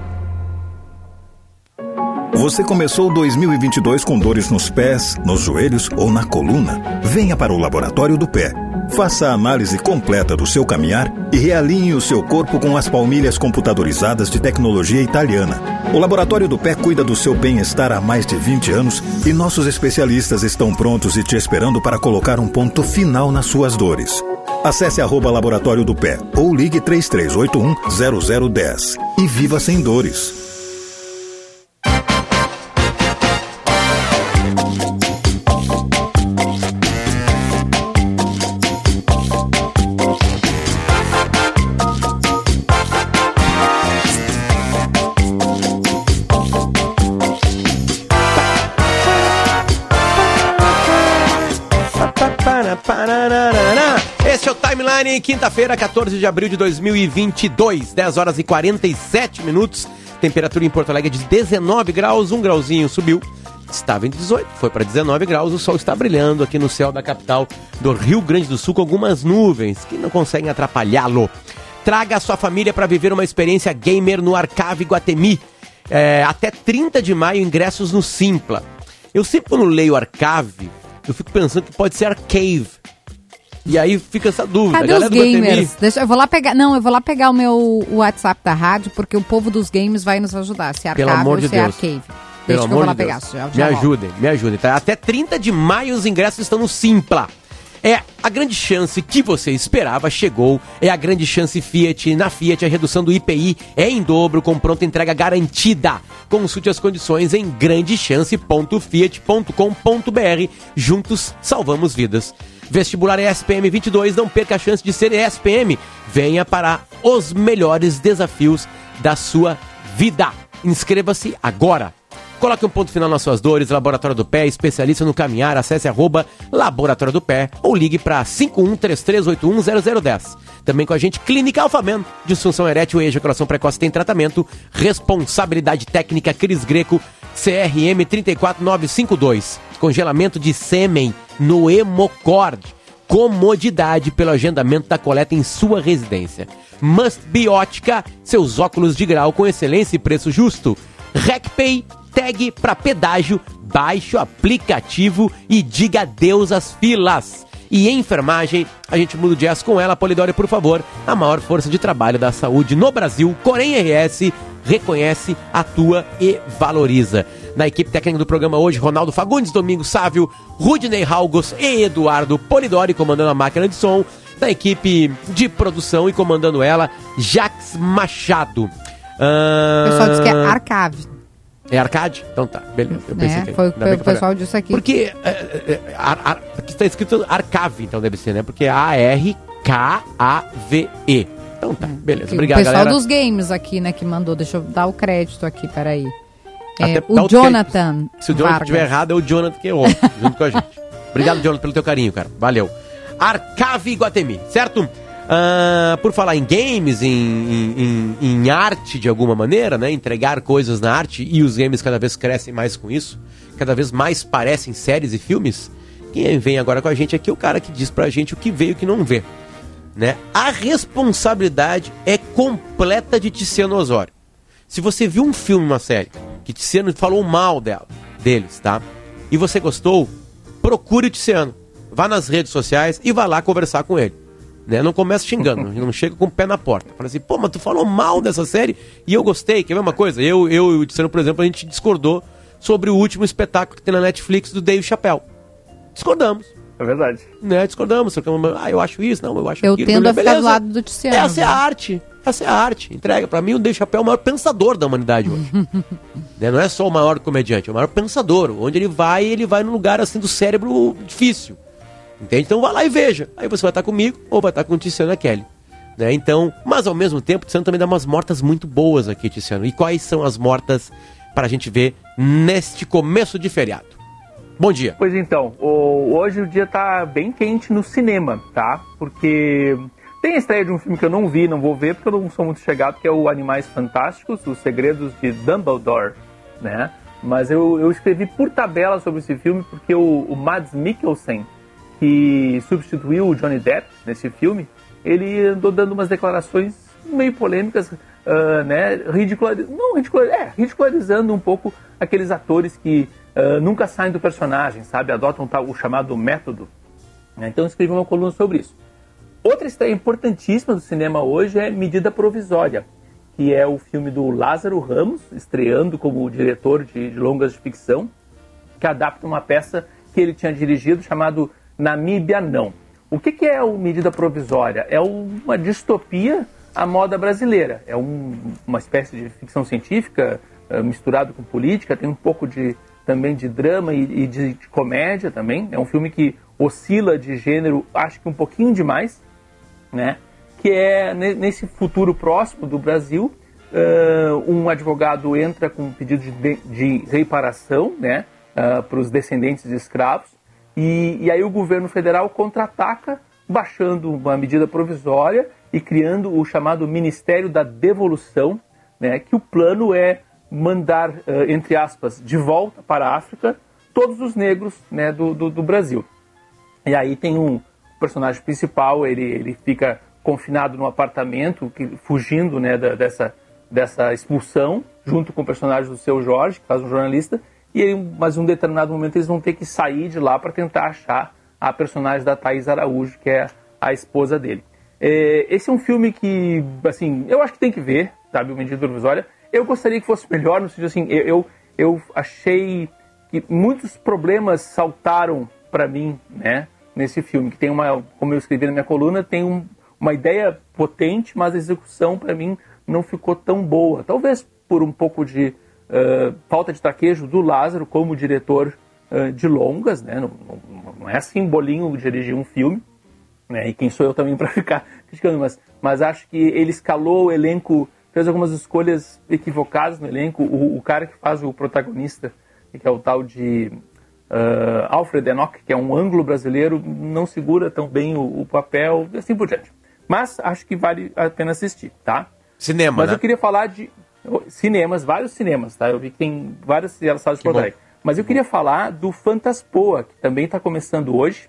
S1: Você começou 2022 com dores nos pés, nos joelhos ou na coluna? Venha para o Laboratório do Pé. Faça a análise completa do seu caminhar e realinhe o seu corpo com as palmilhas computadorizadas de tecnologia italiana. O Laboratório do Pé cuida do seu bem-estar há mais de 20 anos e nossos especialistas estão prontos e te esperando para colocar um ponto final nas suas dores. Acesse arroba Laboratório do Pé ou ligue 3381 0010 e viva sem dores.
S2: Quinta-feira, 14 de abril de 2022, 10 horas e 47 minutos. Temperatura em Porto Alegre de 19 graus, um grauzinho subiu. Estava em 18, foi para 19 graus. O sol está brilhando aqui no céu da capital do Rio Grande do Sul com algumas nuvens que não conseguem atrapalhá-lo. Traga a sua família para viver uma experiência gamer no Arcave Guatemi. É, até 30 de maio, ingressos no Simpla. Eu sempre quando leio Arcave, eu fico pensando que pode ser Arcave E aí fica essa dúvida.
S3: Cadê os gamers? Deixa, eu vou lá pegar. Não, eu vou lá pegar o meu WhatsApp da rádio, porque o povo dos games vai nos ajudar. Se é
S2: Pelo amor de
S3: se é
S2: Deus.
S3: arcave.
S2: Pelo
S3: Deixa que eu
S2: amor
S3: vou lá
S2: de
S3: pegar.
S2: Deus.
S3: Já, já
S2: me
S3: volto.
S2: ajudem, me ajudem. Tá? Até 30 de maio os ingressos estão no Simpla. É, a grande chance que você esperava chegou. É a grande chance Fiat. Na Fiat, a redução do IPI é em dobro, com pronta entrega garantida. Consulte as condições em grandechance.fiat.com.br. Juntos, salvamos vidas. Vestibular ESPM 22, não perca a chance de ser ESPM. Venha para os melhores desafios da sua vida. Inscreva-se agora. Coloque um ponto final nas suas dores. Laboratório do Pé, especialista no caminhar. Acesse arroba Laboratório do Pé ou ligue para 5133810010. Também com a gente, Clínica Alfamen. Disfunção erétil e ejaculação precoce tem tratamento. Responsabilidade técnica Cris Greco, CRM 34952. Congelamento de sêmen no Hemocord. Comodidade pelo agendamento da coleta em sua residência. Must Be Ótica, seus óculos de grau com excelência e preço justo. RecPay, tag para pedágio, baixe o aplicativo e diga adeus às filas. E enfermagem, a gente muda o jazz com ela, Polidori, por favor, a maior força de trabalho da saúde no Brasil, Corém RS, reconhece, atua e valoriza. Na equipe técnica do programa hoje, Ronaldo Fagundes, Domingos Sávio, Rudney Halgos e Eduardo Polidori comandando a máquina de som. Da equipe de produção e comandando ela, Jax Machado. Ah,
S3: O pessoal diz que é arcave.
S2: É arcade? Então tá, beleza. Eu pensei
S3: né?
S2: que
S3: Foi o que o pessoal disse aqui.
S2: Porque é, é, é, está escrito arcave, então deve ser, né? Porque é A-R-K-A-V-E. Então tá, beleza. Obrigado,
S3: o pessoal
S2: galera.
S3: dos games aqui, né, que mandou. Deixa eu dar o crédito aqui, peraí. É, o Jonathan.
S2: Se o Jonathan estiver errado, é o Jonathan que errou, junto com a gente. Obrigado, Jonathan, pelo teu carinho, cara. Valeu. Arcave Guatemi, certo? Ah, por falar em games, em, em, em- em arte de alguma maneira, né? Entregar coisas na arte e os games cada vez crescem mais com isso, cada vez mais parecem séries e filmes. Quem vem agora com a gente aqui é o cara que diz pra gente o que veio e o que não vê. Né? A responsabilidade é completa de Tiziano Osório. Se você viu um filme, uma série, que Tiziano falou mal dela, deles, tá? E você gostou, procure o Tiziano. Vá nas redes sociais e vá lá conversar com ele. Né? Não começa xingando, não- chega com o pé na porta. Fala assim, pô, mas tu falou mal dessa série e eu gostei. Quer ver uma coisa? Eu, eu e o Tiziano, por exemplo, a gente discordou sobre o último espetáculo que tem na Netflix do Dave Chappelle. Discordamos.
S13: É verdade.
S2: Né? Discordamos. trocamos, Ah, eu acho isso, não, eu acho
S3: Eu
S2: aquilo.
S3: tendo a ficar
S2: beleza.
S3: do lado do Tiziano.
S2: Essa é a arte. Essa é a arte. Entrega. Pra mim, o Dave Chappelle é o maior pensador da humanidade hoje. Né? Não é só o maior comediante, é o maior pensador. Onde ele vai, ele vai num lugar assim do cérebro difícil. Entende? Então vá lá e veja. Aí você vai estar comigo ou vai estar com o Tiziano e a Kelly. Né? Então, mas ao mesmo tempo, o Tiziano também dá umas mortas muito boas aqui, Tiziano. E quais são as mortas para a gente ver neste começo de feriado? Bom dia.
S13: Pois então, o- hoje o dia tá bem quente no cinema, tá? Porque tem a estreia de um filme que eu não vi, não vou ver porque eu não sou muito chegado, que é o Animais Fantásticos, Os Segredos de Dumbledore, né? Mas eu, eu escrevi por tabela sobre esse filme porque o, o Mads Mikkelsen, que substituiu o Johnny Depp nesse filme, ele andou dando umas declarações meio polêmicas, ah, né? Ridicula- não, ridicula- é, ridicularizando um pouco aqueles atores que ah, nunca saem do personagem, sabe? Adotam o chamado método. né? Então escrevi uma coluna sobre isso. Outra estreia importantíssima do cinema hoje é Medida Provisória, que é o filme do Lázaro Ramos, estreando como diretor de, de longas de ficção, que adapta uma peça que ele tinha dirigido chamado Namíbia Não. O que, que é o Medida Provisória? É uma distopia à moda brasileira. É um- uma espécie de ficção científica eh, misturado com política, tem um pouco de também de drama e, e de, de comédia também. É um filme que oscila de gênero, acho que um pouquinho demais, né? Que é ne- nesse futuro próximo do Brasil, ãh, um advogado entra com um pedido de, de- reparação, né? para os descendentes de escravos e, e aí o governo federal contra-ataca, baixando uma medida provisória e criando o chamado Ministério da Devolução, né? Que o plano é mandar, ãh, entre aspas, de volta para a África todos os negros, né? do, do- do Brasil. E aí tem um personagem principal, ele, ele fica confinado num apartamento, que, fugindo né, da- dessa, dessa expulsão, junto com o personagem do seu Jorge, que faz um jornalista, e aí, mas em um determinado momento eles vão ter que sair de lá para tentar achar a personagem da Thais Araújo, que é a esposa dele. É, esse é um filme que, assim, eu acho que tem que ver, sabe, o Medida Provisória. Eu gostaria que fosse melhor, no sentido assim, eu, eu, achei que muitos problemas saltaram para mim, né, nesse filme, que tem uma, como eu escrevi na minha coluna, tem um, uma ideia potente, mas a execução para mim não ficou tão boa. Talvez por um pouco de uh, falta de traquejo do Lázaro como diretor uh, de longas, né? Não, não, não, é assim bolinho dirigir um filme, né? E quem sou eu também para ficar criticando, mas, mas acho que ele escalou o elenco, fez algumas escolhas equivocadas no elenco. O, o cara que faz o protagonista, que é o tal de uh, Alfred Enoch, que é um ângulo brasileiro, não segura tão bem o, o papel e assim por diante. Mas acho que vale a pena assistir, tá?
S2: Cinema,
S13: Mas
S2: né?
S13: eu queria falar de cinemas, vários cinemas, tá? Eu vi que tem várias salas de Porto Mas eu queria falar do Fantaspoa, que também está começando hoje,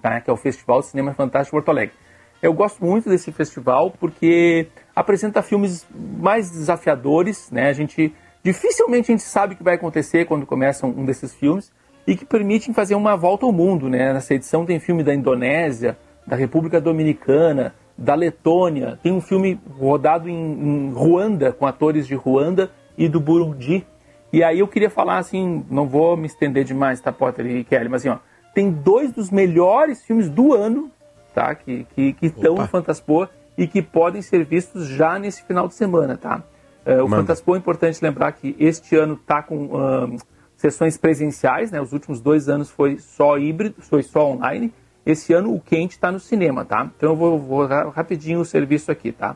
S13: tá? que é o Festival de Cinema Fantástico Porto Alegre. Eu gosto muito desse festival porque apresenta filmes mais desafiadores, né? A gente dificilmente a gente sabe o que vai acontecer quando começa um desses filmes e que permitem fazer uma volta ao mundo, né? Nessa edição tem filme da Indonésia, da República Dominicana, da Letônia, tem um filme rodado em, em Ruanda, com atores de Ruanda e do Burundi. E aí eu queria falar assim, não vou me estender demais, tá, Potter e Kelly, mas assim, ó, tem dois dos melhores filmes do ano, tá, que, que, estão no Fantaspoa e que podem ser vistos já nesse final de semana, tá? Uh, o Fantaspoa é importante lembrar que este ano tá com uh, sessões presenciais, né? Os últimos dois anos foi só híbrido, foi só online. Esse ano o quente está no cinema, tá? Então eu vou, vou rapidinho o serviço aqui, tá?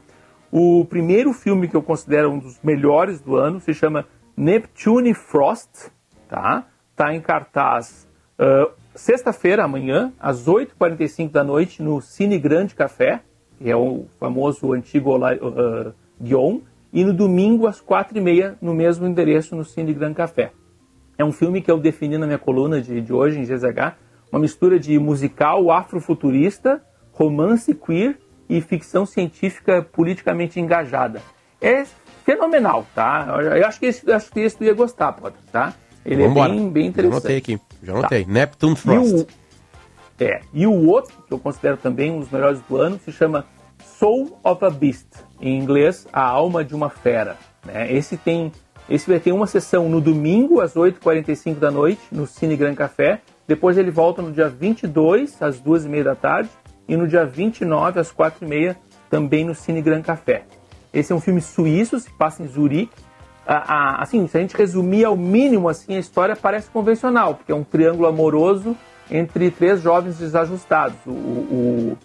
S13: O primeiro filme que eu considero um dos melhores do ano se chama Neptune Frost, tá? Tá em cartaz uh, sexta-feira, amanhã, às 8h45 da noite, no Cine Grande Café, é o famoso antigo uh, Guion, e no domingo, às 4h30, no mesmo endereço, no Cine Grande Café. É um filme que eu defini na minha coluna de, de hoje, em GZH, uma mistura de musical afrofuturista, romance queer e ficção científica politicamente engajada. É fenomenal, tá? Eu acho que esse, acho que esse tu ia gostar, Potter, tá? Ele Vamos é bem, bem interessante.
S2: Já anotei aqui, já anotei. Tá. Neptune Frost.
S13: É, e o outro, que eu considero também um dos melhores do ano, se chama Soul of a Beast. Em inglês, A Alma de uma Fera. Né? Esse tem esse vai ter uma sessão no domingo, às 8h45 da noite, no Cine Gran Café, depois ele volta no dia 22, às 2h30 da tarde, e no dia 29, às 4h30, também no Cine Gran Café. Esse é um filme suíço, se passa em Zurique. Assim, se a gente resumir ao mínimo, assim, a história parece convencional, porque é um triângulo amoroso entre três jovens desajustados. O, o,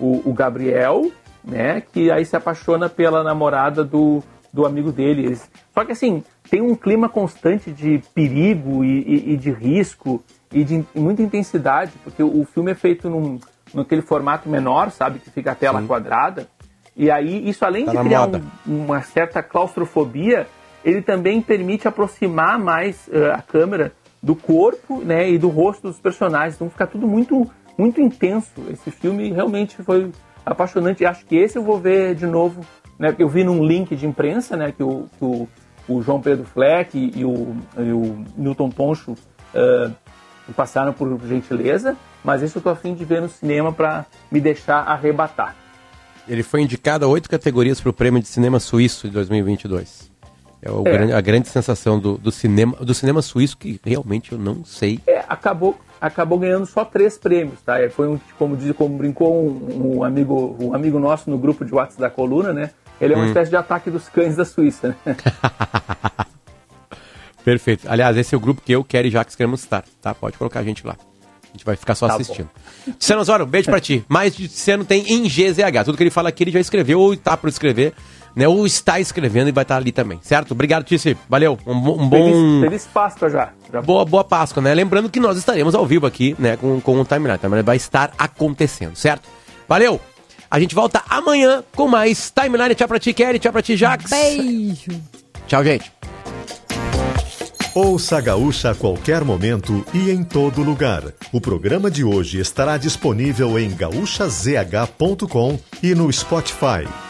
S13: o, o Gabriel, né, que aí se apaixona pela namorada do, do amigo dele. Eles, só que assim, tem um clima constante de perigo e, e, e de risco e de muita intensidade, porque o filme é feito num, naquele formato menor, sabe, que fica a tela Sim. quadrada. E aí, isso além tá de criar um, uma certa claustrofobia, ele também permite aproximar mais uh, a câmera do corpo né, e do rosto dos personagens. Então fica tudo muito, muito intenso. Esse filme realmente foi apaixonante. Acho que esse eu vou ver de novo. Né, eu vi num link de imprensa né, que, o, que o, o João Pedro Fleck e o, e o Newton Poncho uh, passaram por gentileza, mas esse eu tô afim de ver no cinema para me deixar arrebatar.
S2: Ele foi indicado a oito categorias para o Prêmio de Cinema Suíço de 2022. É, é. Grande, a grande sensação do, do, cinema, do cinema suíço que realmente eu não sei.
S13: É, acabou, acabou ganhando só três prêmios, tá? Foi um, como, diz, como brincou um, um, amigo, um amigo nosso no grupo de WhatsApp da coluna, né? Ele é uma hum. espécie de ataque dos cães da Suíça. Né?
S2: Perfeito. Aliás, esse é o grupo que eu quero e Jacques queremos estar, tá? Pode colocar a gente lá. A gente vai ficar só tá assistindo. Tiziano Osório, beijo pra ti. Mais de Tiziano tem em GZH. Tudo que ele fala aqui ele já escreveu ou tá por escrever, né? Ou está escrevendo e vai estar ali também, certo? Obrigado, Tici. Valeu. Um, um bom...
S13: Feliz, feliz Páscoa já. já.
S2: Boa, boa Páscoa, né? Lembrando que nós estaremos ao vivo aqui, né? Com, com o Timeline. O Timeline vai estar acontecendo, certo? Valeu! A gente volta amanhã com mais Timeline. Tchau pra ti, Kelly. Tchau pra ti, Jax.
S3: Beijo.
S2: Tchau, gente.
S14: Ouça a Gaúcha a qualquer momento e em todo lugar. O programa de hoje estará disponível em gaúchazh.com e no Spotify.